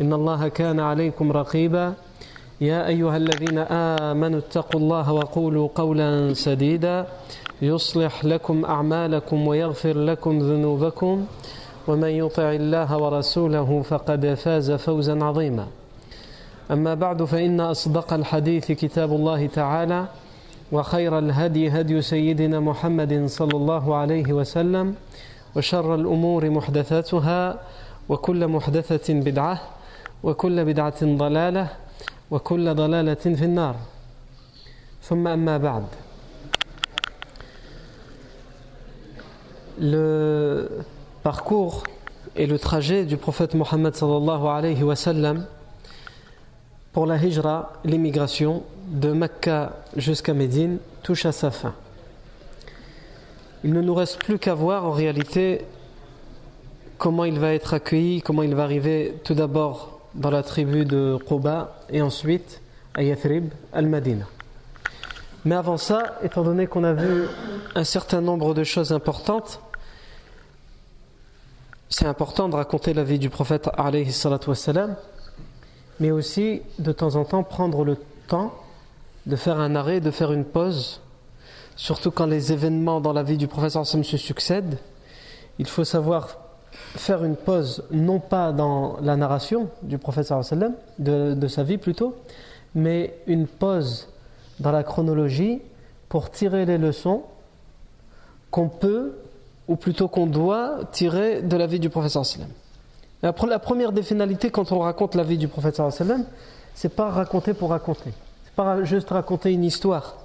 إن الله كان عليكم رقيبا. يا أيها الذين آمنوا اتقوا الله وقولوا قولا سديدا. يصلح لكم أعمالكم ويغفر لكم ذنوبكم. ومن يطع الله ورسوله فقد فاز فوزا عظيما. أما بعد فإن أصدق الحديث كتاب الله تعالى وخير الهدي هدي سيدنا محمد صلى الله عليه وسلم وشر الأمور محدثاتها وكل محدثة بدعة وكل بدعة ضلالة وكل ضلالة في النار ثم أما بعد Le parcours et le trajet du prophète Mohammed sallallahu alayhi wa sallam pour la hijra, l'immigration de Mecca jusqu'à Médine touche à sa fin. Il ne nous reste plus qu'à voir en réalité comment il va être accueilli, comment il va arriver tout d'abord dans la tribu de Quba et ensuite à Yathrib, al-Madina. Mais avant ça, étant donné qu'on a vu un certain nombre de choses importantes, c'est important de raconter la vie du prophète alayhi wassalam, mais aussi de temps en temps prendre le temps de faire un arrêt, de faire une pause, surtout quand les événements dans la vie du prophète se succèdent. Il faut savoir faire une pause, non pas dans la narration du prophète sallam, de, de sa vie plutôt, mais une pause dans la chronologie pour tirer les leçons qu'on peut, ou plutôt qu'on doit tirer de la vie du prophète sallam. La, première des finalités quand on raconte la vie du prophète sallam, c'est pas raconter pour raconter, c'est pas juste raconter une histoire.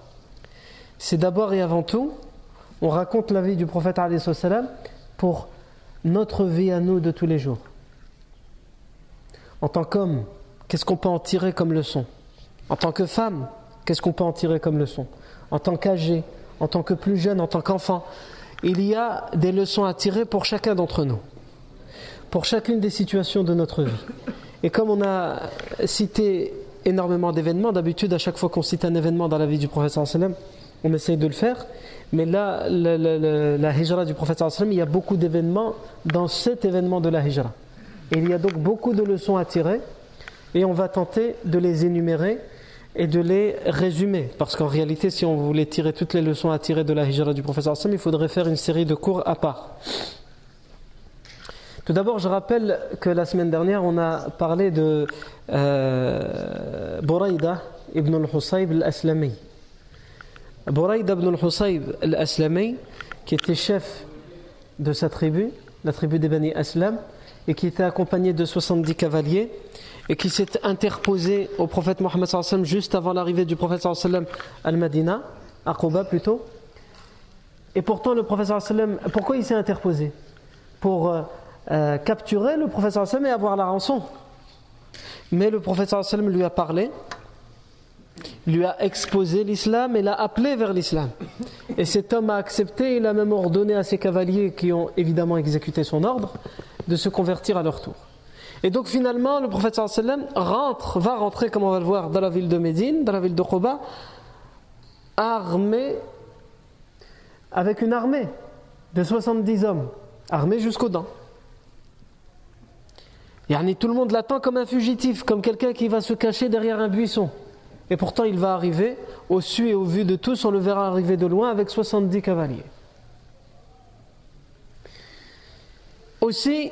C'est d'abord et avant tout, on raconte la vie du prophète sallam pour notre vie à nous de tous les jours. En tant qu'homme, qu'est-ce qu'on peut en tirer comme leçon? En tant que femme, qu'est-ce qu'on peut en tirer comme leçon? En tant qu'âgé, en tant que plus jeune, en tant qu'enfant, il y a des leçons à tirer pour chacun d'entre nous, pour chacune des situations de notre vie. Et comme on a cité énormément d'événements, d'habitude, à chaque fois qu'on cite un événement dans la vie du prophète, on essaye de le faire. Mais là, la, la, hijra du prophète il y a beaucoup d'événements dans cet événement de la hijra. Il y a donc beaucoup de leçons à tirer et on va tenter de les énumérer et de les résumer. Parce qu'en réalité, si on voulait tirer toutes les leçons à tirer de la hijra du prophète il faudrait faire une série de cours à part. Tout d'abord, je rappelle que la semaine dernière, on a parlé de euh, ibn al-Husayb al-Aslami. Bouraïd ibn al-Husayb al-Aslami, qui était chef de sa tribu, la tribu des Bani Aslam, et qui était accompagné de 70 cavaliers, et qui s'est interposé au prophète Mohammed juste avant l'arrivée du prophète sallam al-Madina, à Quba plutôt. Et pourtant, le prophète pourquoi il s'est interposé? Pour euh, euh, capturer le prophète et avoir la rançon. Mais le prophète lui a parlé lui a exposé l'islam et l'a appelé vers l'islam. Et cet homme a accepté, il a même ordonné à ses cavaliers qui ont évidemment exécuté son ordre de se convertir à leur tour. Et donc finalement, le prophète rentre, va rentrer, comme on va le voir, dans la ville de Médine, dans la ville de Quba, armé, avec une armée de 70 hommes, armé jusqu'aux dents. Yani, tout le monde l'attend comme un fugitif, comme quelqu'un qui va se cacher derrière un buisson. Et pourtant, il va arriver, au su et au vu de tous, on le verra arriver de loin avec 70 cavaliers. Aussi,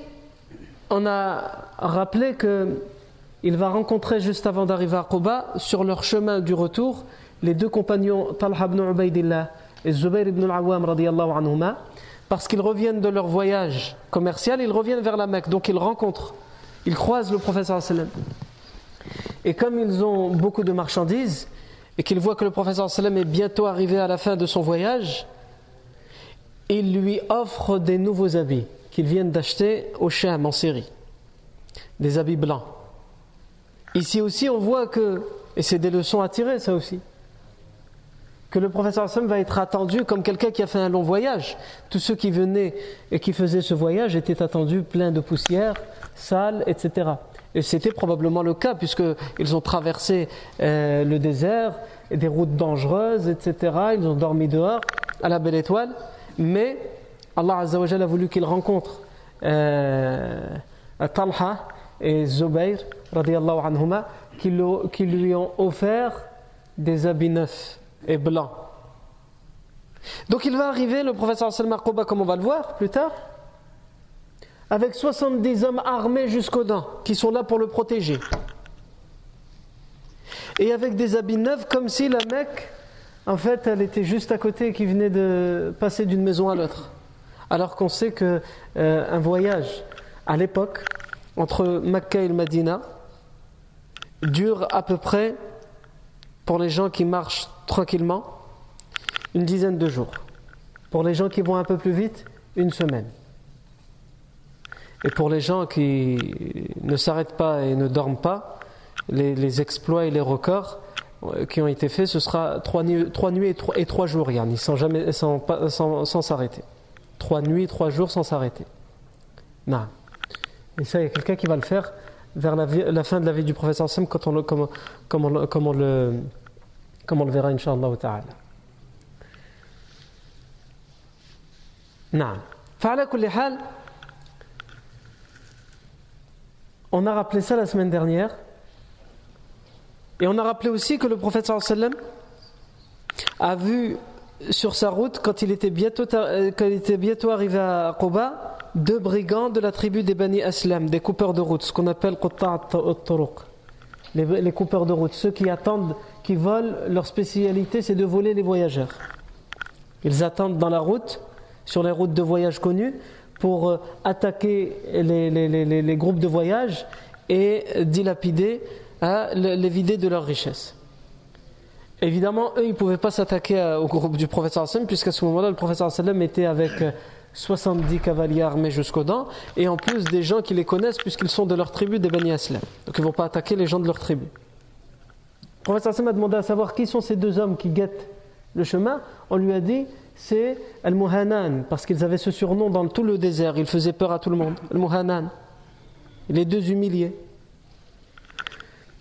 on a rappelé que il va rencontrer juste avant d'arriver à Quba, sur leur chemin du retour, les deux compagnons Talha ibn Ubaidillah et Zubayr ibn al-Awwam parce qu'ils reviennent de leur voyage commercial, ils reviennent vers la Mecque, donc ils rencontrent, ils croisent le professeur sallam. Et comme ils ont beaucoup de marchandises et qu'ils voient que le professeur sallam est bientôt arrivé à la fin de son voyage, ils lui offrent des nouveaux habits qu'ils viennent d'acheter au Sham en série, des habits blancs. Ici aussi, on voit que, et c'est des leçons à tirer, ça aussi, que le professeur Hassan va être attendu comme quelqu'un qui a fait un long voyage. Tous ceux qui venaient et qui faisaient ce voyage étaient attendus pleins de poussière, sales, etc. Et c'était probablement le cas, puisqu'ils ont traversé euh, le désert, des routes dangereuses, etc. Ils ont dormi dehors, à la belle étoile. Mais Allah a voulu qu'ils rencontrent euh, Talha et Zubayr, anhuma, qui, qui lui ont offert des habits neufs et blancs. Donc il va arriver, le professeur Salma Quba, comme on va le voir plus tard, avec 70 hommes armés jusqu'aux dents, qui sont là pour le protéger. Et avec des habits neufs, comme si la Mecque, en fait, elle était juste à côté et qui venait de passer d'une maison à l'autre. Alors qu'on sait qu'un euh, voyage à l'époque entre Mecca et le Medina dure à peu près, pour les gens qui marchent tranquillement, une dizaine de jours. Pour les gens qui vont un peu plus vite, une semaine. Et pour les gens qui ne s'arrêtent pas et ne dorment pas, les, exploits et les records euh, qui ont été faits, ce sera trois, nuits, et, trois, jours, Yann, sans jamais, sans, sans, s'arrêter. Trois nuits, trois jours sans s'arrêter. Non. Et ça, il y a quelqu'un qui va le faire vers la, fin de la vie du professeur Sam, quand on le, comme, on, le, comme on le, comme on le verra, Inch'Allah ta'ala. Non. On a rappelé ça la semaine dernière. Et on a rappelé aussi que le prophète sallam a vu sur sa route, quand il était bientôt, euh, quand il était bientôt arrivé à Quba, deux brigands de la tribu des Bani Aslam, des coupeurs de route, ce qu'on appelle les, les coupeurs de route, ceux qui attendent, qui volent, leur spécialité c'est de voler les voyageurs. Ils attendent dans la route, sur les routes de voyage connues, pour euh, attaquer les, groupes de voyage et dilapider, hein, les vider de leur richesse. Évidemment, eux, ils ne pouvaient pas s'attaquer au groupe du professeur Hassan, puisqu'à ce moment-là, le professeur Sallam était avec 70 euh, cavaliers armés jusqu'aux dents, et en plus des gens qui les connaissent, puisqu'ils sont de leur tribu des Bani Aslam. Donc ils ne vont pas attaquer les gens de leur tribu. Le professeur Hassan a demandé à savoir qui sont ces deux hommes qui guettent le chemin. On lui a dit c'est Al-Muhanan, parce qu'ils avaient ce surnom dans tout le désert, ils faisaient peur à tout le monde. Al-Muhanan, les deux humiliés.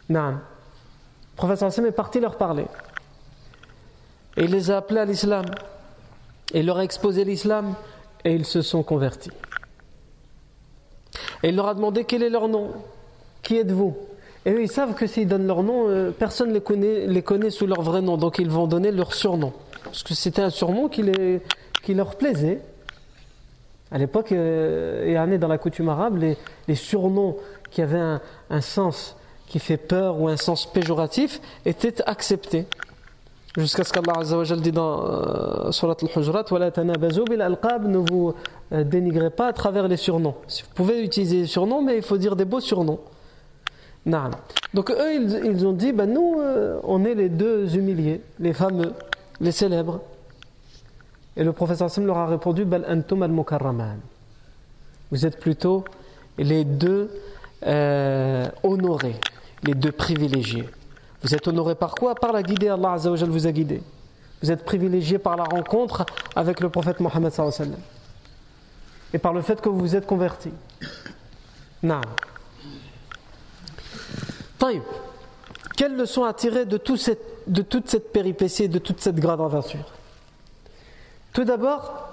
Non. Le professeur Hassan est parti leur parler. Et il les a appelés à l'islam. Et il leur a exposé l'islam et ils se sont convertis. Et il leur a demandé quel est leur nom. Qui êtes-vous? Et eux, ils savent que s'ils donnent leur nom, euh, personne ne les connaît sous leur vrai nom. Donc ils vont donner leur surnom. Parce que c'était un surnom qui, leur plaisait. À l'époque, euh, et dans la coutume arabe, les, surnoms qui avaient un, sens qui fait peur ou un sens péjoratif étaient acceptés. Jusqu'à ce qu'Allah Azzawajal dit dans euh, Surat al-Hujurat Ne vous euh, dénigrez pas à travers les surnoms. Vous pouvez utiliser les surnoms, mais il faut dire des beaux surnoms. Donc eux, ils, ont dit ben Nous, euh, on est les deux humiliés, les fameux, les célèbres. Et le professeur Sim leur a répondu Bal antum al Vous êtes plutôt les deux honorés, les deux privilégiés. Vous êtes honoré par quoi? Par la guidée, Allah vous a guidé. Vous êtes privilégié par la rencontre avec le prophète Mohammed et par le fait que vous vous êtes converti. Non. Quelle leçon à tirer de, tout cette, de toute cette péripétie, de toute cette grande aventure Tout d'abord,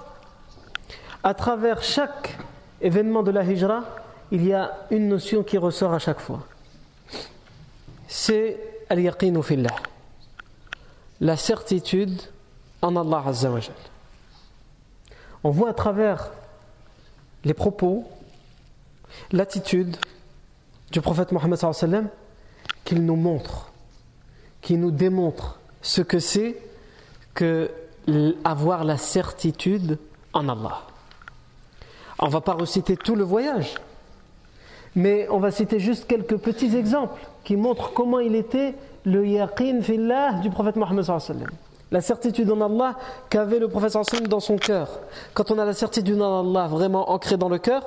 à travers chaque événement de la hijra, il y a une notion qui ressort à chaque fois. C'est al fillah. La certitude en Allah Azza On voit à travers les propos, l'attitude du prophète Mohammed qu'il nous montre, qu'il nous démontre ce que c'est que avoir la certitude en Allah. On va pas reciter tout le voyage, mais on va citer juste quelques petits exemples qui montrent comment il était le yaqin fillah du prophète Mohammed la certitude en Allah qu'avait le prophète sallam dans son cœur. Quand on a la certitude en Allah vraiment ancrée dans le cœur,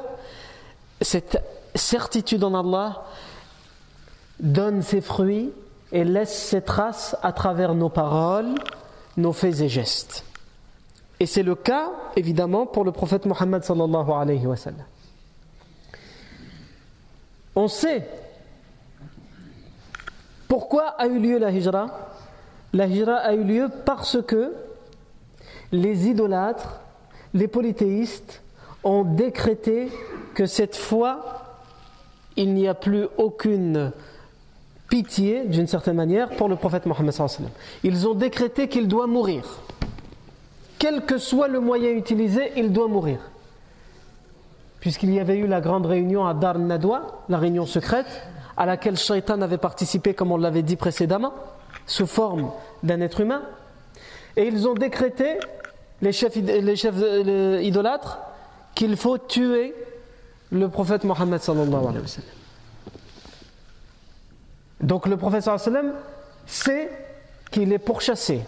cette certitude en Allah donne ses fruits et laisse ses traces à travers nos paroles, nos faits et gestes. Et c'est le cas, évidemment, pour le prophète Mohammed. On sait pourquoi a eu lieu la hijra. La hijra a eu lieu parce que les idolâtres, les polythéistes, ont décrété que cette fois, il n'y a plus aucune pitié, d'une certaine manière, pour le prophète Mohammed. Ils ont décrété qu'il doit mourir. Quel que soit le moyen utilisé, il doit mourir. Puisqu'il y avait eu la grande réunion à Dar Nadwa, la réunion secrète, à laquelle Shaitan avait participé, comme on l'avait dit précédemment, sous forme d'un être humain. Et ils ont décrété, les chefs, les chefs idolâtres, qu'il faut tuer le prophète Mohammed sallallahu. Donc le prophète sallam sait qu'il est pourchassé.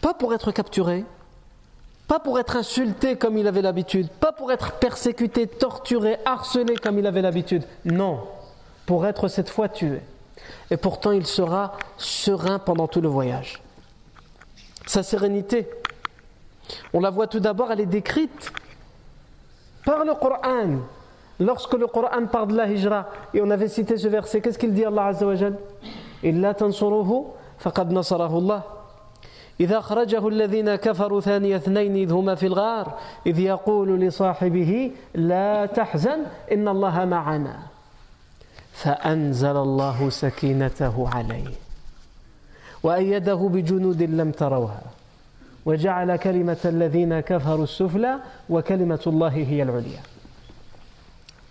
Pas pour être capturé, pas pour être insulté comme il avait l'habitude, pas pour être persécuté, torturé, harcelé comme il avait l'habitude. Non, pour être cette fois tué. Et pourtant il sera serein pendant tout le voyage. Sa sérénité, on la voit tout d'abord, elle est décrite par le Coran. Lorsque le Coran parle de la hijra, et on avait cité ce verset, qu'est-ce qu'il dit Allah Azza wa Jal? إلا تنصروه فقد نصره الله إذا أخرجه الذين كفروا ثاني اثنين إذ هما في الغار إذ يقول لصاحبه لا تحزن إن الله معنا فأنزل الله سكينته عليه وأيده بجنود لم تروها وجعل كلمة الذين كفروا السفلى وكلمة الله هي العليا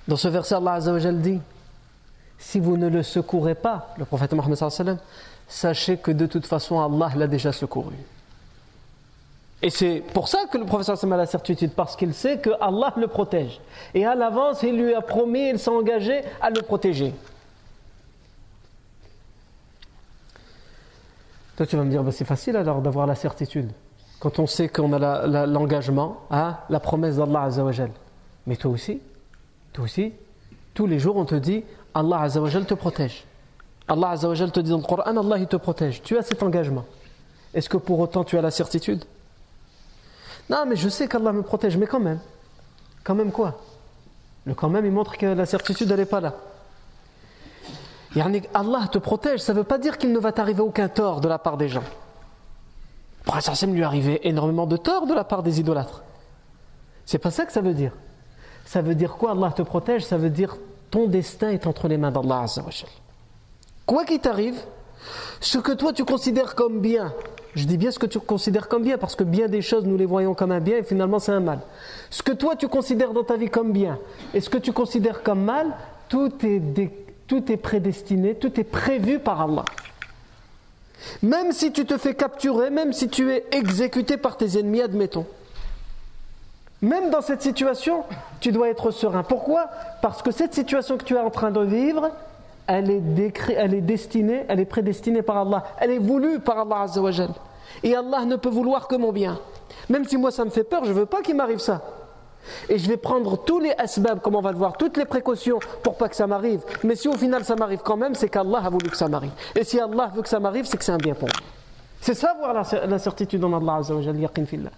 Dans ce verset, Allah Azzawajal dit Si vous ne le secourez pas, le prophète Mohammed sachez que de toute façon, Allah l'a déjà secouru. Et c'est pour ça que le prophète sallam a la certitude, parce qu'il sait que Allah le protège. Et à l'avance, il lui a promis, il s'est engagé à le protéger. Toi, tu vas me dire, bah, c'est facile alors d'avoir la certitude. Quand on sait qu'on a l'engagement à la promesse d'Allah Azzawajal. Mais toi aussi, toi aussi, tous les jours, on te dit Allah Azzawajal te protège. Allah Azzawajal te dit dans le Coran Allah il te protège. Tu as cet engagement. Est-ce que pour autant tu as la certitude? Non, mais je sais qu'Allah me protège, mais quand même. Quand même quoi? Le quand même, il montre que la certitude, elle n'est pas là. Allah te protège, ça ne veut pas dire qu'il ne va t'arriver aucun tort de la part des gens. Pour ça lui arriver énormément de tort de la part des idolâtres? C'est pas ça que ça veut dire. Ça veut dire quoi Allah te protège? Ça veut dire ton destin est entre les mains d'Allah Quoi qu'il t'arrive, ce que toi tu considères comme bien, je dis bien ce que tu considères comme bien parce que bien des choses nous les voyons comme un bien et finalement c'est un mal. Ce que toi tu considères dans ta vie comme bien et ce que tu considères comme mal, tout est, tout est prédestiné, tout est prévu par Allah. Même si tu te fais capturer, même si tu es exécuté par tes ennemis, admettons. Même dans cette situation, tu dois être serein. Pourquoi? Parce que cette situation que tu es en train de vivre, elle est, elle est destinée, elle est prédestinée par Allah. Elle est voulue par Allah Azzawajal. Et Allah ne peut vouloir que mon bien. Même si moi ça me fait peur, je ne veux pas qu'il m'arrive ça. Et je vais prendre tous les asbab, comme on va le voir, toutes les précautions pour pas que ça m'arrive. Mais si au final ça m'arrive quand même, c'est qu'Allah a voulu que ça m'arrive. Et si Allah veut que ça m'arrive, c'est que c'est un bien pour moi. C'est ça voir la, certitude en Allah Azzawajal, yaqin fillah.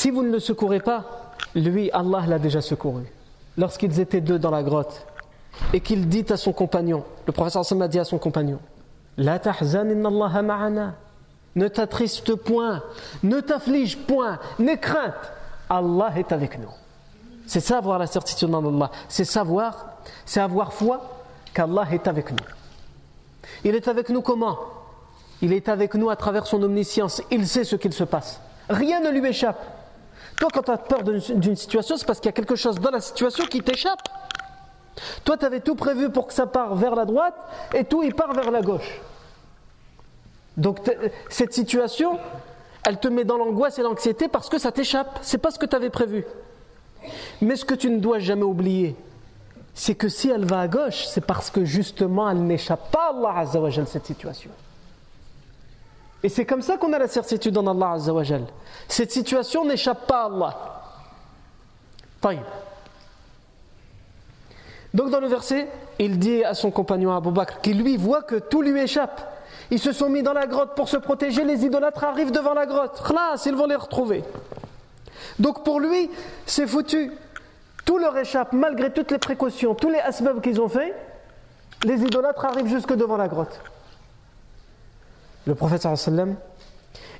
Si vous ne le secourez pas, lui, Allah l'a déjà secouru. Lorsqu'ils étaient deux dans la grotte, et qu'il dit à son compagnon, le professeur a dit à son compagnon, La tahzan ma'ana. Ne t'attriste point, ne t'afflige point, n'aie crainte. Allah est avec nous. C'est ça avoir la certitude en Allah. C'est savoir, c'est avoir foi qu'Allah est avec nous. Il est avec nous comment? Il est avec nous à travers son omniscience. Il sait ce qu'il se passe. Rien ne lui échappe. Toi, quand tu as peur d'une situation, c'est parce qu'il y a quelque chose dans la situation qui t'échappe. Toi, tu avais tout prévu pour que ça parte vers la droite et tout, il part vers la gauche. Donc, cette situation, elle te met dans l'angoisse et l'anxiété parce que ça t'échappe. C'est pas ce que tu avais prévu. Mais ce que tu ne dois jamais oublier, c'est que si elle va à gauche, c'est parce que justement elle n'échappe pas à Allah cette situation. Et c'est comme ça qu'on a la certitude en Allah Azzawajal. Cette situation n'échappe pas à Allah. Taïb. Donc dans le verset, il dit à son compagnon Abu Bakr, qui lui voit que tout lui échappe. Ils se sont mis dans la grotte pour se protéger, les idolâtres arrivent devant la grotte. Khlas, ils vont les retrouver. Donc pour lui, c'est foutu. Tout leur échappe, malgré toutes les précautions, tous les asbab qu'ils ont fait, les idolâtres arrivent jusque devant la grotte. Le prophète sallam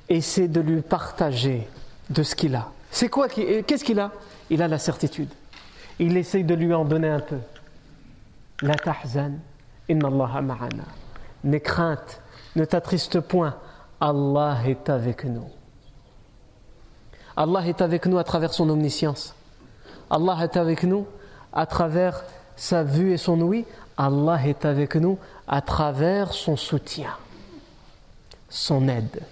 essaie de lui partager de ce qu'il a. C'est quoi Qu'est-ce qu'il a? Il a la certitude. Il essaie de lui en donner un peu. La tahzan, inna Allah ma'ana. N'aie crainte, ne t'attriste point. Allah est avec nous. Allah est avec nous à travers son omniscience. Allah est avec nous à travers sa vue et son ouïe. Allah est avec nous à travers son soutien, son aide.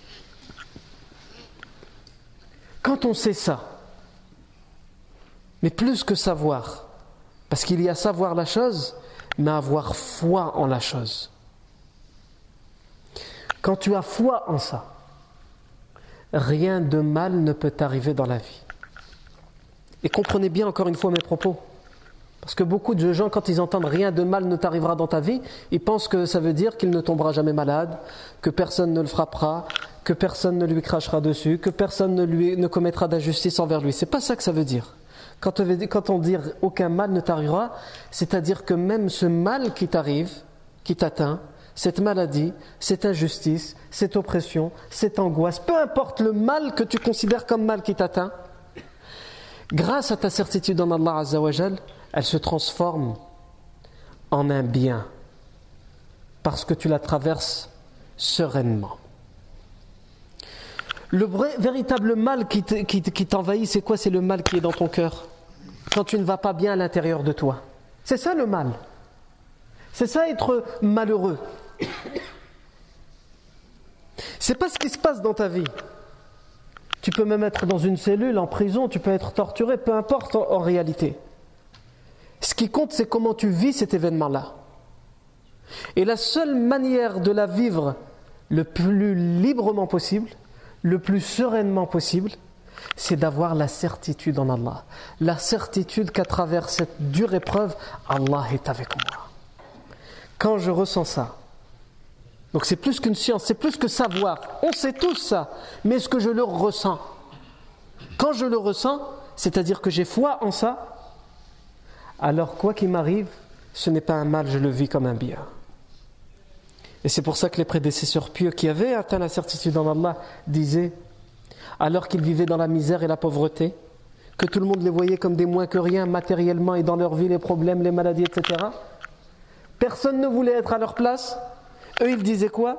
Quand on sait ça, mais plus que savoir, parce qu'il y a savoir la chose, mais avoir foi en la chose. Quand tu as foi en ça, rien de mal ne peut t'arriver dans la vie. Et comprenez bien encore une fois mes propos. Parce que beaucoup de gens, quand ils entendent rien de mal ne t'arrivera dans ta vie, ils pensent que ça veut dire qu'il ne tombera jamais malade, que personne ne le frappera, que personne ne lui crachera dessus, que personne ne, lui, ne commettra d'injustice envers lui. C'est pas ça que ça veut dire. Quand on, dit aucun mal ne t'arrivera, c'est-à-dire que même ce mal qui t'arrive, qui t'atteint, cette maladie, cette injustice, cette oppression, cette angoisse, peu importe le mal que tu considères comme mal qui t'atteint, grâce à ta certitude en Allah Azzawajal, elle se transforme en un bien parce que tu la traverses sereinement. Le vrai, véritable mal qui t'envahit, c'est quoi? C'est le mal qui est dans ton cœur. Quand tu ne vas pas bien à l'intérieur de toi. C'est ça le mal. C'est ça être malheureux. C'est pas ce qui se passe dans ta vie. Tu peux même être dans une cellule, en prison, tu peux être torturé, peu importe en, réalité. Ce qui compte, c'est comment tu vis cet événement-là. Et la seule manière de la vivre le plus librement possible, le plus sereinement possible, c'est d'avoir la certitude en Allah. La certitude qu'à travers cette dure épreuve, Allah est avec moi. Quand je ressens ça, donc c'est plus qu'une science, c'est plus que savoir. On sait tous ça, mais est-ce que je le ressens? Quand je le ressens, c'est-à-dire que j'ai foi en ça, alors quoi qu'il m'arrive, ce n'est pas un mal, je le vis comme un bien. Et c'est pour ça que les prédécesseurs pieux qui avaient atteint la certitude en Allah disaient, alors qu'ils vivaient dans la misère et la pauvreté, que tout le monde les voyait comme des moins que rien matériellement et dans leur vie, les problèmes, les maladies, etc. Personne ne voulait être à leur place, eux, ils disaient quoi?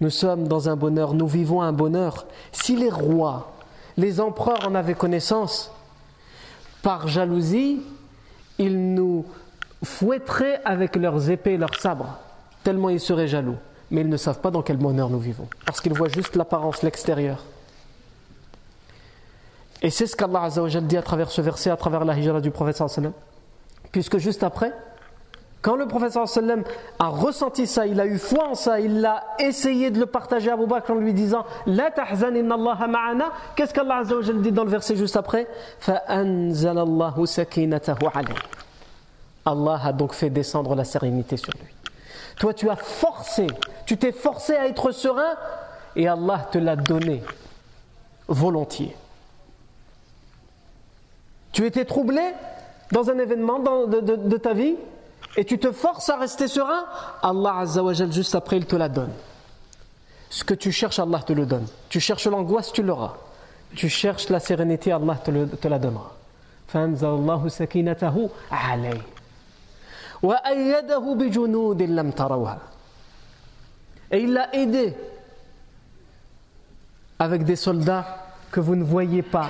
Nous sommes dans un bonheur, nous vivons un bonheur. Si les rois, les empereurs en avaient connaissance, par jalousie, ils nous fouetteraient avec leurs épées et leurs sabres, tellement ils seraient jaloux. Mais ils ne savent pas dans quel bonheur nous vivons, parce qu'ils voient juste l'apparence, l'extérieur. Et c'est ce qu'Allah dit à travers ce verset, à travers la hijra du prophète sallam. Puisque juste après, quand le prophète sallam a ressenti ça, il a eu foi en ça, il a essayé de le partager à Abu Bakr en lui disant La tahzan inna. Qu'est-ce qu'Allah dit dans le verset juste après Allah a donc fait descendre la sérénité sur lui. Toi, tu as forcé, tu t'es forcé à être serein et Allah te l'a donné volontiers. Tu étais troublé dans un événement de, ta vie et tu te forces à rester serein, Allah Azzawajal juste après il te la donne. Ce que tu cherches, Allah te le donne. Tu cherches l'angoisse, tu l'auras. Tu cherches la sérénité, Allah te, te la donnera. Et il l'a aidé avec des soldats que vous ne voyez pas.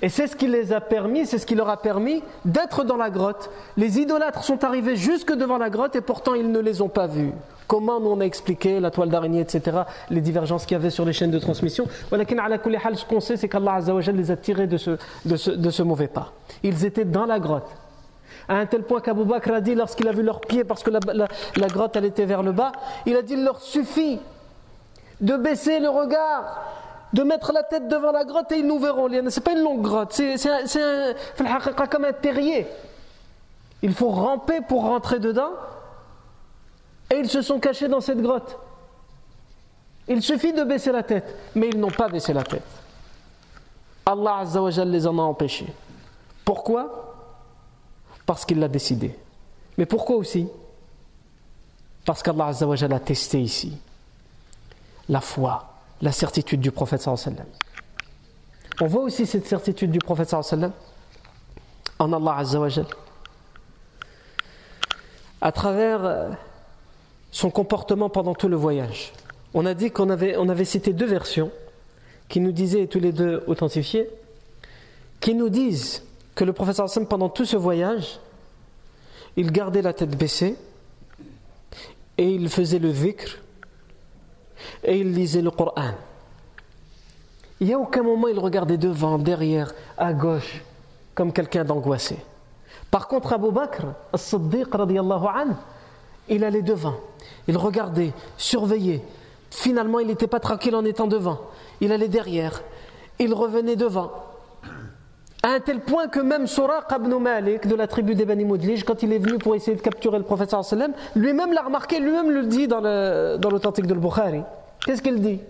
Et c'est ce qui les a permis, c'est ce qui leur a permis d'être dans la grotte. Les idolâtres sont arrivés jusque devant la grotte et pourtant ils ne les ont pas vus. Comment nous on a expliqué la toile d'araignée, etc., les divergences qu'il y avait sur les chaînes de transmission? Ce qu'on sait, c'est qu'Allah les a tirés de ce, mauvais pas. Ils étaient dans la grotte. À un tel point qu'Abu Bakr a dit, lorsqu'il a vu leurs pieds, parce que la, la grotte elle était vers le bas, il a dit il leur suffit de baisser le regard de mettre la tête devant la grotte et ils nous verront. C'est pas une longue grotte, c'est comme un terrier. Il faut ramper pour rentrer dedans. Et ils se sont cachés dans cette grotte. Il suffit de baisser la tête, mais ils n'ont pas baissé la tête. Allah les en a empêchés. Pourquoi? Parce qu'il l'a décidé. Mais pourquoi aussi? Parce qu'Allah a testé ici la foi la certitude du prophète sallam. On voit aussi cette certitude du prophète sallam en Allah Azzawajal à travers euh, son comportement pendant tout le voyage. On a dit qu'on avait, on avait cité deux versions qui nous disaient, tous les deux authentifiés, qui nous disent que le prophète sallam pendant tout ce voyage, il gardait la tête baissée et il faisait le vikr et il lisait le Coran. Il n'y a aucun moment il regardait devant, derrière, à gauche, comme quelqu'un d'angoissé. Par contre, Abu Bakr, as-Siddiq, il allait devant, il regardait, surveillait. Finalement, il n'était pas tranquille en étant devant. Il allait derrière, il revenait devant. À un tel point que même Suraq ibn Malik de la tribu des Bani quand il est venu pour essayer de capturer le prophète lui-même l'a remarqué, lui-même le dit dans l'authentique de Bukhari. Qu'est-ce qu'il dit?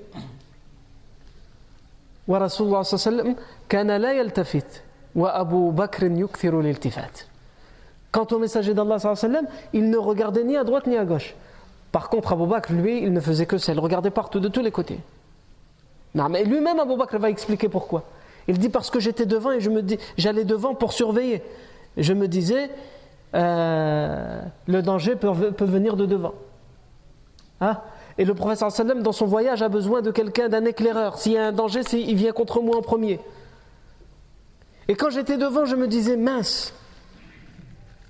Quant au messager d'Allah, il ne regardait ni à droite ni à gauche. Par contre, Abu Bakr, lui, il ne faisait que ça. Il regardait partout, de tous les côtés. Non, mais lui-même, Abu Bakr va expliquer pourquoi. Il dit parce que j'étais devant et je me dis, j'allais devant pour surveiller. Je me disais, euh, le danger peut, venir de devant. Hein? Et le professeur dans son voyage, a besoin de quelqu'un, d'un éclaireur. S'il y a un danger, il vient contre moi en premier. Et quand j'étais devant, je me disais, mince,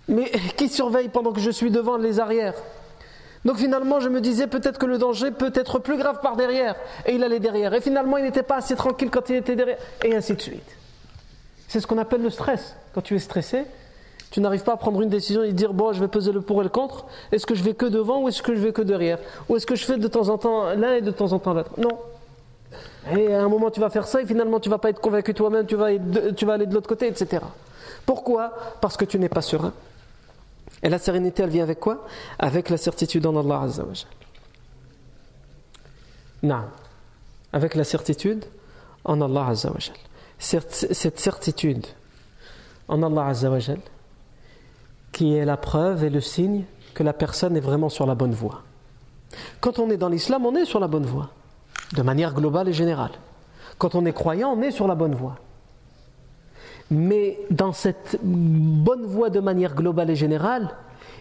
mais qui surveille pendant que je suis devant les arrières? Donc finalement, je me disais peut-être que le danger peut être plus grave par derrière. Et il allait derrière. Et finalement, il n'était pas assez tranquille quand il était derrière. Et ainsi de suite. C'est ce qu'on appelle le stress. Quand tu es stressé, tu n'arrives pas à prendre une décision et dire bon, je vais peser le pour et le contre. Est-ce que je vais que devant ou est-ce que je vais que derrière? Ou est-ce que je fais de temps en temps l'un et de temps en temps l'autre? Non. Et à un moment, tu vas faire ça et finalement, tu vas pas être convaincu toi-même, tu tu vas aller de l'autre côté, etc. Pourquoi? Parce que tu n'es pas serein. Et la sérénité, elle vient avec quoi? Avec la certitude en Allah Azzawajal. Non. Avec la certitude en Allah Azzawajal. Cette certitude en Allah Azzawajal, qui est la preuve et le signe que la personne est vraiment sur la bonne voie. Quand on est dans l'islam, on est sur la bonne voie, de manière globale et générale. Quand on est croyant, on est sur la bonne voie. Mais dans cette bonne voie de manière globale et générale,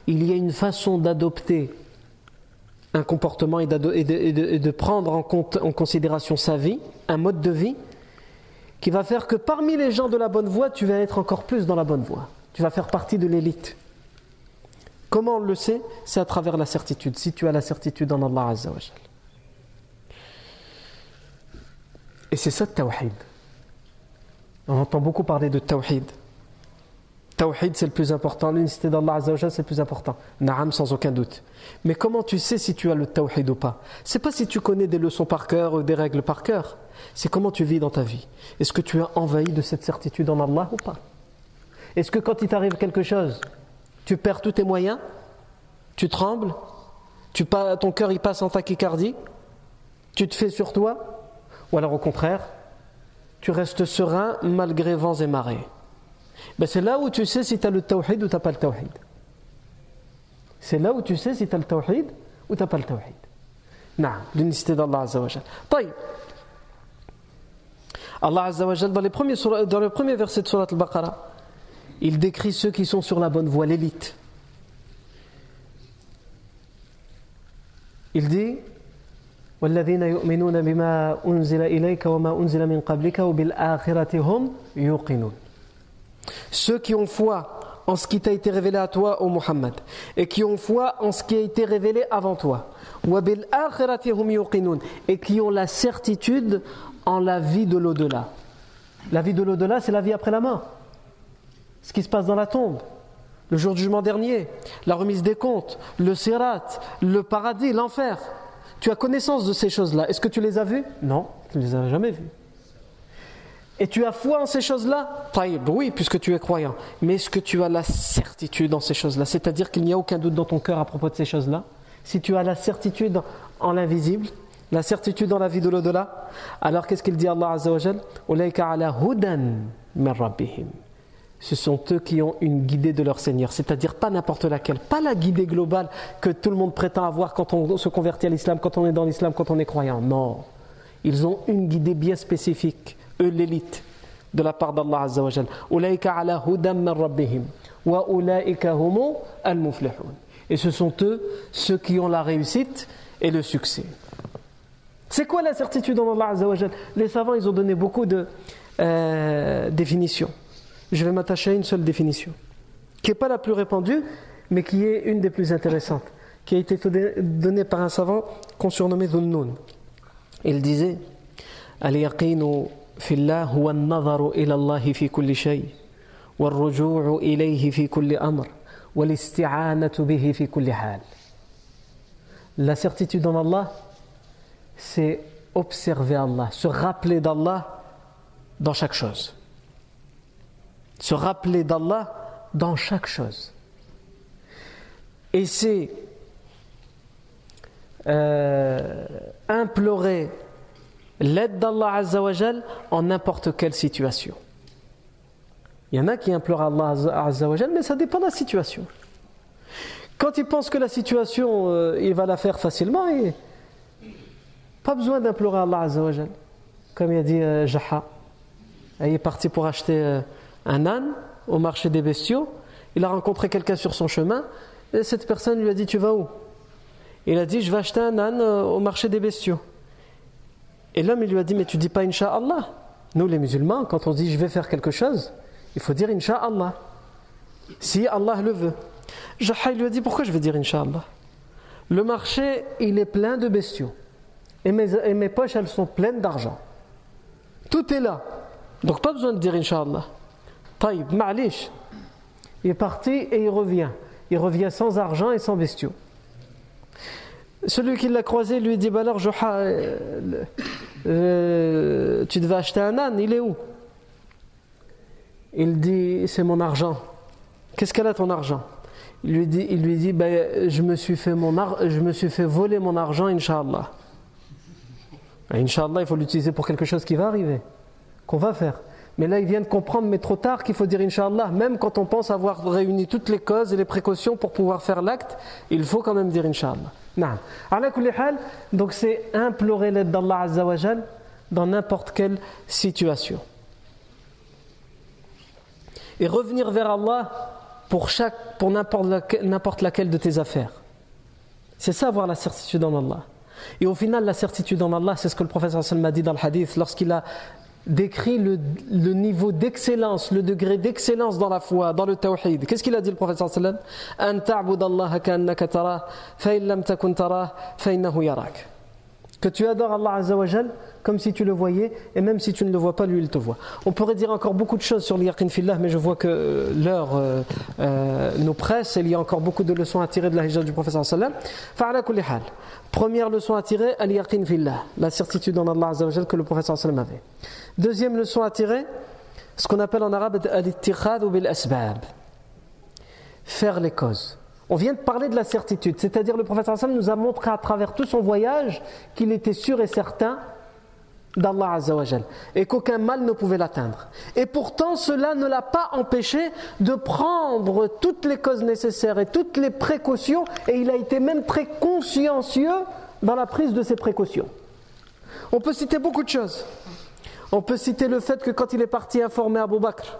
il y a une façon d'adopter un comportement et, de, prendre en, considération sa vie, un mode de vie, qui va faire que parmi les gens de la bonne voie, tu vas être encore plus dans la bonne voie. Tu vas faire partie de l'élite. Comment on le sait? C'est à travers la certitude. Si tu as la certitude en Allah Azzawajal. Et c'est ça le tawhid. On entend beaucoup parler de tawhid. Tawhid, c'est le plus important. L'unicité d'Allah Azzawajal, c'est le plus important. Naam, sans aucun doute. Mais comment tu sais si tu as le tawhid ou pas? C'est pas si tu connais des leçons par cœur ou des règles par cœur. C'est comment tu vis dans ta vie. Est-ce que tu es envahi de cette certitude en Allah ou pas? Est-ce que quand il t'arrive quelque chose, tu perds tous tes moyens? Tu trembles? Ton cœur il passe en tachycardie? Tu te fais sur toi? Ou alors au contraire, tu restes serein malgré vents et marées. Ben c'est là où tu sais si tu as le tawhid ou tu n'as pas le tawhid. C'est là où tu sais si tu as le tawhid ou tu n'as pas le tawhid. Non, l'unicité d'Allah Azzawajal. Allah Azzawajal, dans, dans le premier verset de Surat al-Baqarah, il décrit ceux qui sont sur la bonne voie, l'élite. Il dit والذين يؤمنون بما أنزل إليك وما أنزل من قبلك وبالآخرة هم يوقنون Ceux qui ont foi en ce qui t'a été révélé à toi, ô Muhammad, et qui ont foi en ce qui a été révélé avant toi. وبالآخرة هم يوقنون et qui ont la certitude en la vie de l'au-delà. La vie de l'au-delà, c'est la vie après la mort. Ce qui se passe dans la tombe, le jour du jugement dernier, la remise des comptes, le sirat, le paradis, l'enfer. Tu as connaissance de ces choses-là. Est-ce que tu les as vues? Non, tu ne les as jamais vues. Et tu as foi en ces choses-là? Oui, puisque tu es croyant. Mais est-ce que tu as la certitude en ces choses-là? C'est-à-dire qu'il n'y a aucun doute dans ton cœur à propos de ces choses-là? Si tu as la certitude en l'invisible, la certitude dans la vie de l'au-delà, alors qu'est-ce qu'il dit Allah Azza wa ce sont eux qui ont une guidée de leur Seigneur, c'est-à-dire pas n'importe laquelle, pas la guidée globale que tout le monde prétend avoir quand on se convertit à l'islam, quand on est dans l'islam, quand on est croyant. Non, ils ont une guidée bien spécifique, eux l'élite, de la part d'Allah Azza wa Et ce sont eux ceux qui ont la réussite et le succès. C'est quoi la certitude en Allah Les savants, ils ont donné beaucoup de euh, définitions je vais m'attacher à une seule définition, qui n'est pas la plus répandue, mais qui est une des plus intéressantes, qui a été donnée par un savant qu'on surnommait Dhunnoun. Il disait Al-yaqinu fillah huwa an-nazaru ila Allah fi kulli shay wal-ruju'u ilayhi fi kulli bihi fi. La certitude en Allah, c'est observer Allah, se rappeler d'Allah dans chaque chose se rappeler d'Allah dans chaque chose. Et c'est euh, implorer l'aide d'Allah Azzawajal en n'importe quelle situation. Il y en a qui implorent Allah Azzawajal, mais ça dépend de la situation. Quand il pense que la situation, euh, il va la faire facilement, pas besoin d'implorer Allah Azzawajal. Comme il a dit euh, Jaha, il est parti pour acheter un âne au marché des bestiaux. Il a rencontré quelqu'un sur son chemin et cette personne lui a dit Tu vas où? Il a dit Je vais acheter un âne euh, au marché des bestiaux. Et l'homme lui a dit Mais tu dis pas Inch'Allah Nous les musulmans, quand on dit Je vais faire quelque chose, il faut dire Inch'Allah. Si Allah le veut. Jaha lui a dit Pourquoi je vais dire Inch'Allah? Le marché il est plein de bestiaux. Et mes, et mes poches elles sont pleines d'argent. Tout est là. Donc pas besoin de dire Inch'Allah. Taïb, ma'lish. Il est parti et il revient. Il revient sans argent et sans bestiaux. Celui qui l'a croisé lui dit bah alors, euh, euh, tu devais acheter un âne, il est où? Il dit c'est mon argent. Qu'est-ce qu'elle a ton argent? Il lui dit, ben, je, me suis fait mon je me suis fait voler mon argent, Inch'Allah. Inch'Allah, il faut l'utiliser pour quelque chose qui va arriver, qu'on va faire. Mais là, il vient de comprendre, mais trop tard, qu'il faut dire Inch'Allah, même quand on pense avoir réuni toutes les causes et les précautions pour pouvoir faire l'acte, il faut quand même dire Inch'Allah. Donc c'est implorer l'aide d'Allah Azzawajal dans n'importe quelle situation. Et revenir vers Allah pour, chaque, pour n'importe laquelle de tes affaires. C'est ça avoir la certitude en Allah. Et au final, la certitude en Allah, c'est ce que le professeur m'a dit dans le hadith lorsqu'il a décrit le, niveau d'excellence, le degré d'excellence dans la foi, dans le tawhid. Qu'est-ce qu'il a dit le prophète sallam? Que tu adores Allah Azzawajal comme si tu le voyais, et même si tu ne le vois pas, lui il te voit. On pourrait dire encore beaucoup de choses sur l'yaqin fillah, mais je vois que euh, l'heure euh, euh, nous presse, et il y a encore beaucoup de leçons à tirer de la hijra du prophète sallam. Première leçon à tirer, al-yaqin fillah, la certitude en Allah Azzawajal que le prophète sallam avait. Deuxième leçon à tirer, ce qu'on appelle en arabe al ou bil asbab. Faire les causes. On vient de parler de la certitude, c'est-à-dire le prophète sallam nous a montré à travers tout son voyage qu'il était sûr et certain d'Allah Azzawajal et qu'aucun mal ne pouvait l'atteindre. Et pourtant, cela ne l'a pas empêché de prendre toutes les causes nécessaires et toutes les précautions et il a été même très consciencieux dans la prise de ces précautions. On peut citer beaucoup de choses. On peut citer le fait que quand il est parti informer Abu Bakr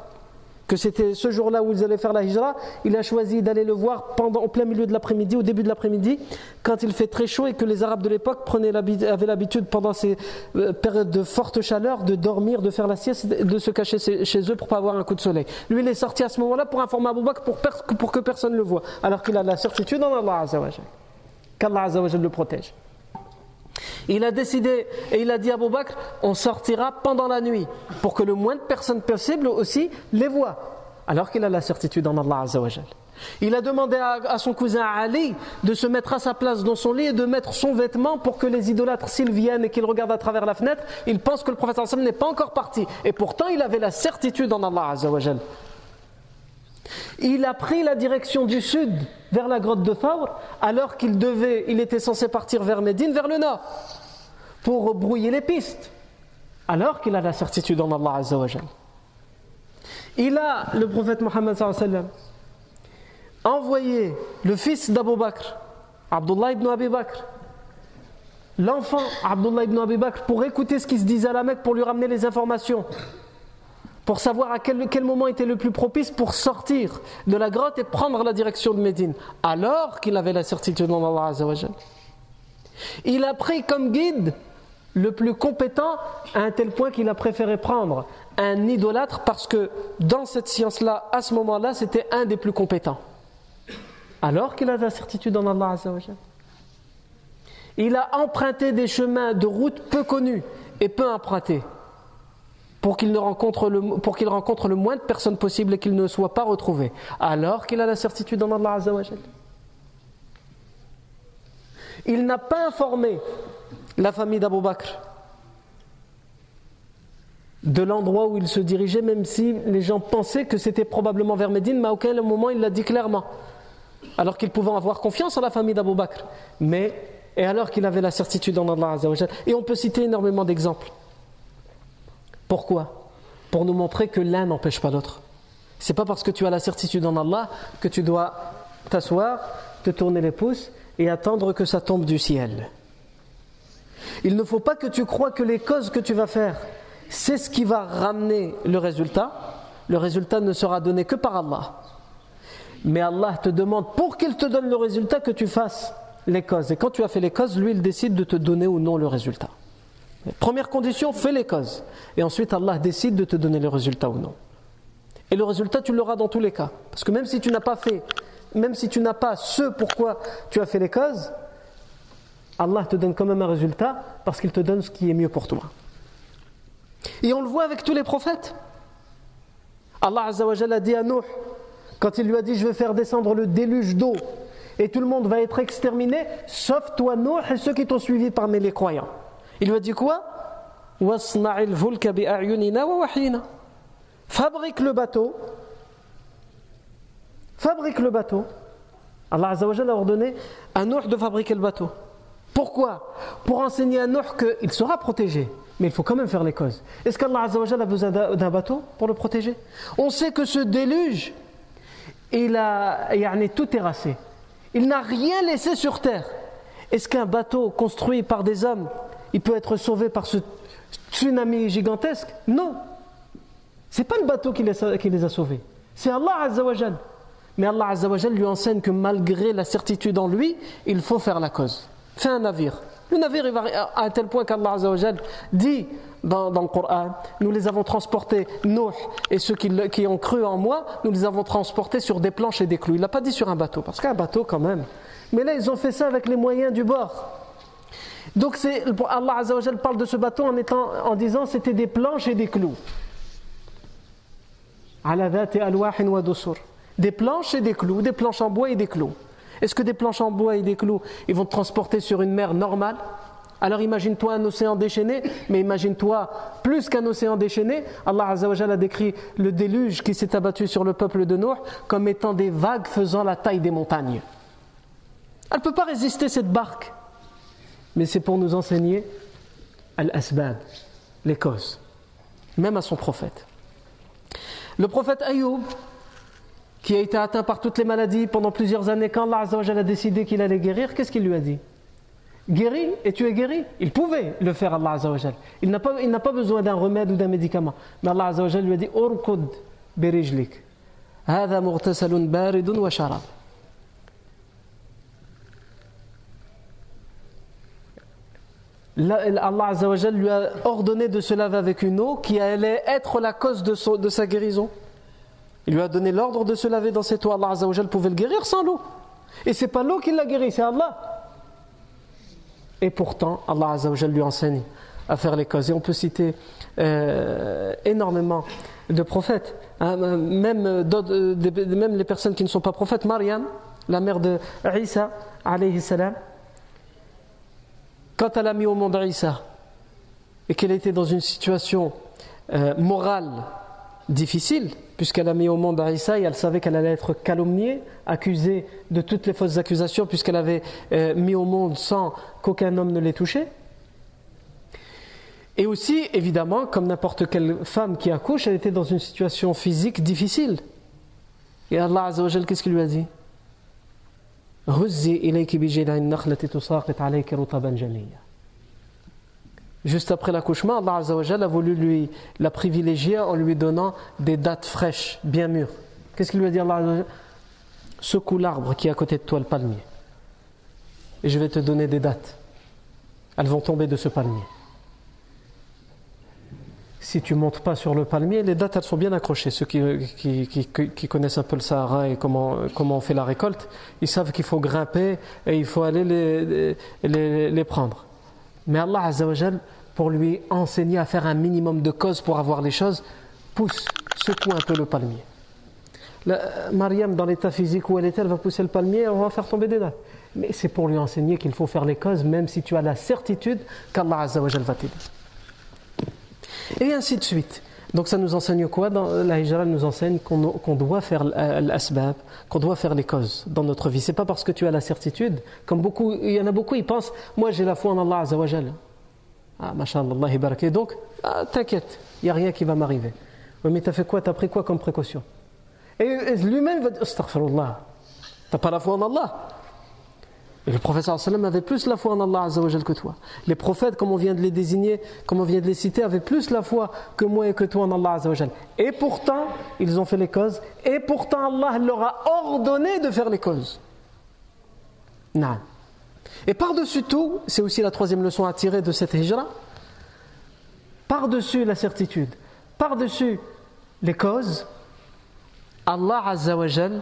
que c'était ce jour-là où ils allaient faire la hijra, il a choisi d'aller le voir pendant, au plein milieu de l'après-midi, au début de l'après-midi, quand il fait très chaud et que les Arabes de l'époque avaient l'habitude pendant ces euh, périodes de forte chaleur de dormir, de faire la sieste, de se cacher chez eux pour pas avoir un coup de soleil. Lui, il est sorti à ce moment-là pour informer Abu Bakr pour, que personne ne le voit, alors qu'il a la certitude en Allah qu'Allah le protège. Il a décidé et il a dit à Abu on sortira pendant la nuit pour que le moins de personnes possible aussi les voient. Alors qu'il a la certitude en Allah Azzawajal. Il a demandé à, son cousin Ali de se mettre à sa place dans son lit et de mettre son vêtement pour que les idolâtres, s'ils viennent et qu'ils regardent à travers la fenêtre, ils pensent que le prophète n'est pas encore parti. Et pourtant, il avait la certitude en Allah Azzawajal. Il a pris la direction du sud vers la grotte de Thawr alors qu'il devait, il était censé partir vers Médine, vers le nord, pour brouiller les pistes, alors qu'il a la certitude en Allah Azzawajal. Il a, le prophète Mohammed envoyé le fils d'Abu Bakr, Abdullah ibn Abi Bakr, l'enfant Abdullah ibn Abi Bakr, pour écouter ce qui se disait à la Mecque, pour lui ramener les informations pour savoir à quel, moment était le plus propice pour sortir de la grotte et prendre la direction de Médine, alors qu'il avait la certitude en Allah Azzawajal. Il a pris comme guide le plus compétent à un tel point qu'il a préféré prendre un idolâtre parce que dans cette science-là, à ce moment-là, c'était un des plus compétents. Alors qu'il a la certitude en Allah Azzawajal. Il a emprunté des chemins de route peu connus et peu empruntés pour qu'il rencontre le, qu'il moins de personnes possible et qu'il ne soit pas retrouvé, alors qu'il a la certitude en Allah Azzawajal. Il n'a pas informé la famille d'Abu Bakr de l'endroit où il se dirigeait, même si les gens pensaient que c'était probablement vers Médine, mais à aucun moment il l'a dit clairement. Alors qu'ils pouvaient avoir confiance en la famille d'Abu Bakr. Mais, et alors qu'il avait la certitude en Allah Azzawajal. Et on peut citer énormément d'exemples. Pourquoi? Pour nous montrer que l'un n'empêche pas l'autre. C'est pas parce que tu as la certitude en Allah que tu dois t'asseoir, te tourner les pouces et attendre que ça tombe du ciel. Il ne faut pas que tu crois que les causes que tu vas faire, c'est ce qui va ramener le résultat. Le résultat ne sera donné que par Allah. Mais Allah te demande, pour qu'il te donne le résultat, que tu fasses les causes. Et quand tu as fait les causes, lui, il décide de te donner ou non le résultat. Première condition, fais les causes. Et ensuite, Allah décide de te donner le résultat ou non. Et le résultat, tu l'auras dans tous les cas. Parce que même si tu n'as pas fait, même si tu n'as pas ce pourquoi tu as fait les causes, Allah te donne quand même un résultat parce qu'il te donne ce qui est mieux pour toi. Et on le voit avec tous les prophètes. Allah a dit à Nuh, quand il lui a dit Je vais faire descendre le déluge d'eau et tout le monde va être exterminé, sauf toi, Nuh, et ceux qui t'ont suivi parmi les croyants. Il lui a dit quoi Fabrique le bateau. Fabrique le bateau. Allah a ordonné à Nuh de fabriquer le bateau. Pourquoi? Pour enseigner à Nuh qu'il sera protégé. Mais il faut quand même faire les causes. Est-ce qu'Allah a besoin d'un bateau pour le protéger? On sait que ce déluge, il a, a tout terrassé. Il n'a rien laissé sur terre. Est-ce qu'un bateau construit par des hommes il peut être sauvé par ce tsunami gigantesque? Non. C'est pas le bateau qui les, qui les a sauvés. C'est Allah Azzawajal. Mais Allah Azzawajal lui enseigne que malgré la certitude en lui, il faut faire la cause. Fais un navire. Le navire il va à un tel point qu'Allah Azzawajal dit dans, dans, le Coran Nous les avons transportés, Nuh et ceux qui, qui, ont cru en moi, nous les avons transportés sur des planches et des clous. Il n'a pas dit sur un bateau, parce qu'un bateau quand même. Mais là, ils ont fait ça avec les moyens du bord. Donc Allah Azzawajal parle de ce bateau en, étant, en disant c'était des planches et des clous. Des planches et des clous, des planches en bois et des clous. Est-ce que des planches en bois et des clous, ils vont te transporter sur une mer normale? Alors imagine-toi un océan déchaîné, mais imagine-toi plus qu'un océan déchaîné. Allah Azzawajal a décrit le déluge qui s'est abattu sur le peuple de Noé comme étant des vagues faisant la taille des montagnes. Elle ne peut pas résister cette barque mais c'est pour nous enseigner al-asbab, les causes, même à son prophète. Le prophète Ayoub, qui a été atteint par toutes les maladies pendant plusieurs années, quand Allah a décidé qu'il allait guérir, qu'est-ce qu'il lui a dit Guéris et tu es guéri. Il pouvait le faire, Allah Il n'a pas, pas besoin d'un remède ou d'un médicament. Mais Allah lui a dit Urkud برجلك هذا مغتسل بارد وشراب Allah Azzawajal lui a ordonné de se laver avec une eau qui allait être la cause de, sa guérison. Il lui a donné l'ordre de se laver dans cette eau. Allah Azzawajal pouvait le guérir sans l'eau. Et c'est pas l'eau qui l'a guéri, c'est Allah. Et pourtant, Allah Azzawajal lui enseigne à faire les causes. Et on peut citer euh, énormément de prophètes, hein, même, euh, même les personnes qui ne sont pas prophètes. Mariam, la mère de Isa, alayhi salam, quand elle a mis au monde Isa et qu'elle était dans une situation euh, morale difficile, puisqu'elle a mis au monde Isa et elle savait qu'elle allait être calomniée, accusée de toutes les fausses accusations, puisqu'elle avait euh, mis au monde sans qu'aucun homme ne l'ait touchée. Et aussi, évidemment, comme n'importe quelle femme qui accouche, elle était dans une situation physique difficile. Et Allah Azzawajal, qu'est-ce qu'il lui a dit? Juste après l'accouchement, Allah Azzawajal a voulu lui la privilégier en lui donnant des dates fraîches, bien mûres. Qu'est-ce qu'il lui a dit Allah Secoue l'arbre qui est à côté de toi, le palmier. Et je vais te donner des dates. Elles vont tomber de ce palmier si tu montes pas sur le palmier, les dates elles sont bien accrochées. Ceux qui, connaissent un peu le Sahara et comment, on fait la récolte, ils savent qu'il faut grimper et il faut aller les, prendre. Mais Allah Azzawajal, pour lui enseigner à faire un minimum de cause pour avoir les choses, pousse, secoue un peu le palmier. Mariam, dans l'état physique où elle est, elle va pousser le palmier et on va faire tomber des dates. Mais c'est pour lui enseigner qu'il faut faire les causes, même si tu as la certitude qu'Allah Azzawajal va t'aider. Et ainsi de suite. Donc ça nous enseigne quoi dans La hijra nous enseigne qu'on doit faire l'asbab, qu'on doit faire les causes dans notre vie. C'est pas parce que tu as la certitude, comme beaucoup, il y en a beaucoup, ils pensent, moi j'ai la foi en Allah Azzawajal. Ah, mashallah, Et donc, ah, t'inquiète, il n'y a rien qui va m'arriver. Mais t'as fait quoi? T'as pris quoi comme précaution? Et lui-même va dire, astaghfirullah, t'as pas la foi en Allah et le prophète sallam avait plus la foi en Allah Azzawajal que toi. Les prophètes, comme on vient de les désigner, comme on vient de les citer, avaient plus la foi que moi et que toi en Allah Azzawajal. Et pourtant, ils ont fait les causes. Et pourtant, Allah leur a ordonné de faire les causes. Non. Et par-dessus tout, c'est aussi la troisième leçon à tirer de cette hijra, par-dessus la certitude, par-dessus les causes, Allah Azzawajal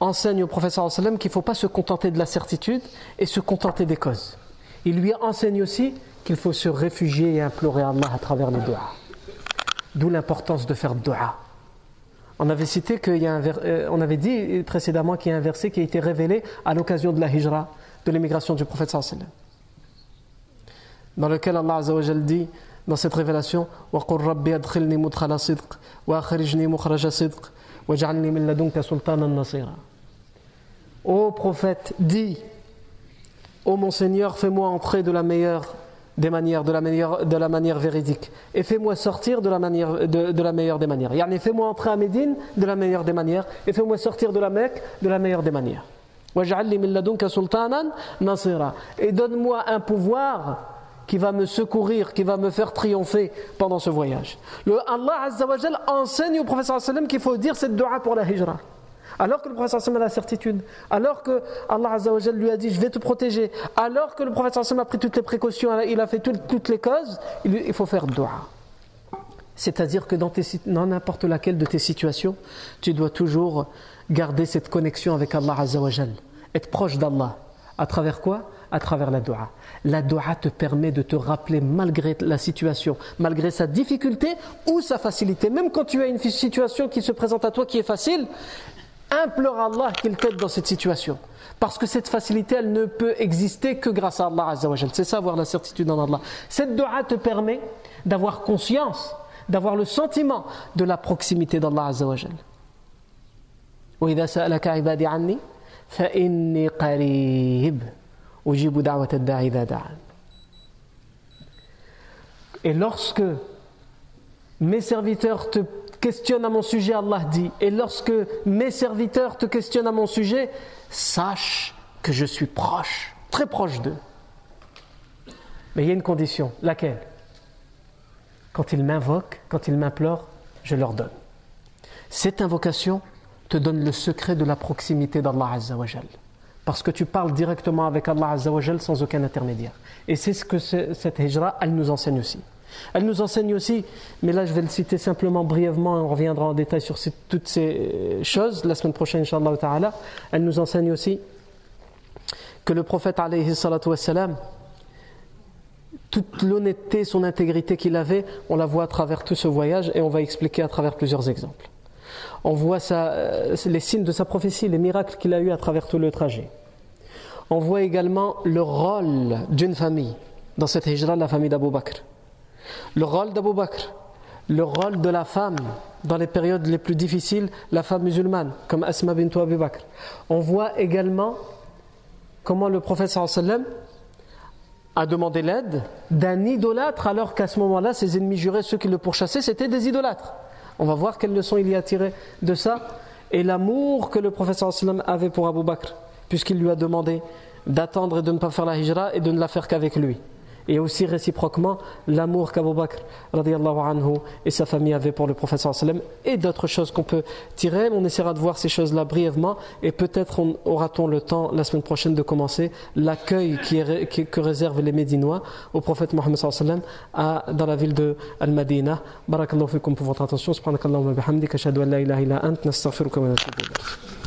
enseigne au professeur sallam qu'il ne faut pas se contenter de la certitude et se contenter des causes. Il lui enseigne aussi qu'il faut se réfugier et implorer Allah à travers les doigts. D'où l'importance de faire dua. On avait cité qu'il y a un euh, on avait dit précédemment qu'il y a un verset qui a été révélé à l'occasion de la hijra, de l'émigration du prophète sallam. Dans lequel Allah Azza wa dit dans cette révélation وَقُلْ رَبِّ أَدْخِلْنِي مُدْخَلَ صِدْقٍ وَأَخْرِجْنِي مُخْرَجَ صِدْقٍ وَاجْعَلْنِي مِن لَدُنْكَ سُلْطَانًا نَصِيرًا Ô prophète, dis, ô mon Seigneur, fais-moi entrer de la meilleure des manières, de la, meilleure, de la manière véridique, et fais-moi sortir de la, manière, de, la meilleure des manières. Yani, fais-moi entrer à Médine de la meilleure des manières, et fais-moi sortir de la Mecque de la meilleure des manières. Et donne-moi un pouvoir qui va me secourir, qui va me faire triompher pendant ce voyage. Le Allah Azza wa enseigne au prophète qu'il faut dire cette dua pour la hijra. Alors que le prophète a la certitude, alors que Allah lui a dit je vais te protéger, alors que le prophète a pris toutes les précautions, il a fait toutes les causes, il faut faire dua. C'est-à-dire que dans n'importe laquelle de tes situations, tu dois toujours garder cette connexion avec Allah être proche d'Allah. À travers quoi? À travers la dua. La dua te permet de te rappeler malgré la situation, malgré sa difficulté ou sa facilité. Même quand tu as une situation qui se présente à toi qui est facile, implore Allah qu'il t'aide dans cette situation. Parce que cette facilité, elle ne peut exister que grâce à Allah C'est ça avoir la certitude en Allah. Cette dua te permet d'avoir conscience, d'avoir le sentiment de la proximité d'Allah Azzawajal. Et lorsque mes serviteurs te questionne à mon sujet, Allah dit, et lorsque mes serviteurs te questionnent à mon sujet, sache que je suis proche, très proche d'eux. Mais il y a une condition, laquelle? Quand ils m'invoquent, quand ils m'implorent, je leur donne. Cette invocation te donne le secret de la proximité d'Allah Azzawajal. Parce que tu parles directement avec Allah Azzawajal sans aucun intermédiaire. Et c'est ce que cette hijra, elle nous enseigne aussi. Elle nous enseigne aussi, mais là je vais le citer simplement brièvement, on reviendra en détail sur toutes ces choses la semaine prochaine, Inch'Allah ta'ala. Elle nous enseigne aussi que le prophète, alayhi salatu wassalam, toute l'honnêteté, son intégrité qu'il avait, on la voit à travers tout ce voyage et on va expliquer à travers plusieurs exemples. On voit euh, les signes de sa prophétie, les miracles qu'il a eu à travers tout le trajet. On voit également le rôle d'une famille dans cette hijra, la famille d'Abu Bakr. Le rôle d'Abu Bakr, le rôle de la femme dans les périodes les plus difficiles, la femme musulmane, comme Asma bint Abu Bakr. On voit également comment le prophète sallam a demandé l'aide d'un idolâtre alors qu'à ce moment-là, ses ennemis jurés, ceux qui le pourchassaient, c'était des idolâtres. On va voir quelle leçon il y a tiré de ça et l'amour que le prophète sallam avait pour Abu Bakr, puisqu'il lui a demandé d'attendre et de ne pas faire la hijra et de ne la faire qu'avec lui et aussi réciproquement l'amour qu'Abu Bakr anhu, et sa famille avaient pour le prophète et d'autres choses qu'on peut tirer. On essaiera de voir ces choses-là brièvement et peut-être aura-t-on le temps la semaine prochaine de commencer l'accueil que réservent les Médinois au prophète Mohammed dans la ville de Al-Madina. Barakallahu fikum pour votre attention. Subhanakallahu wa bihamdika ashhadu an la ilaha illa ant nastaghfiruka wa natubu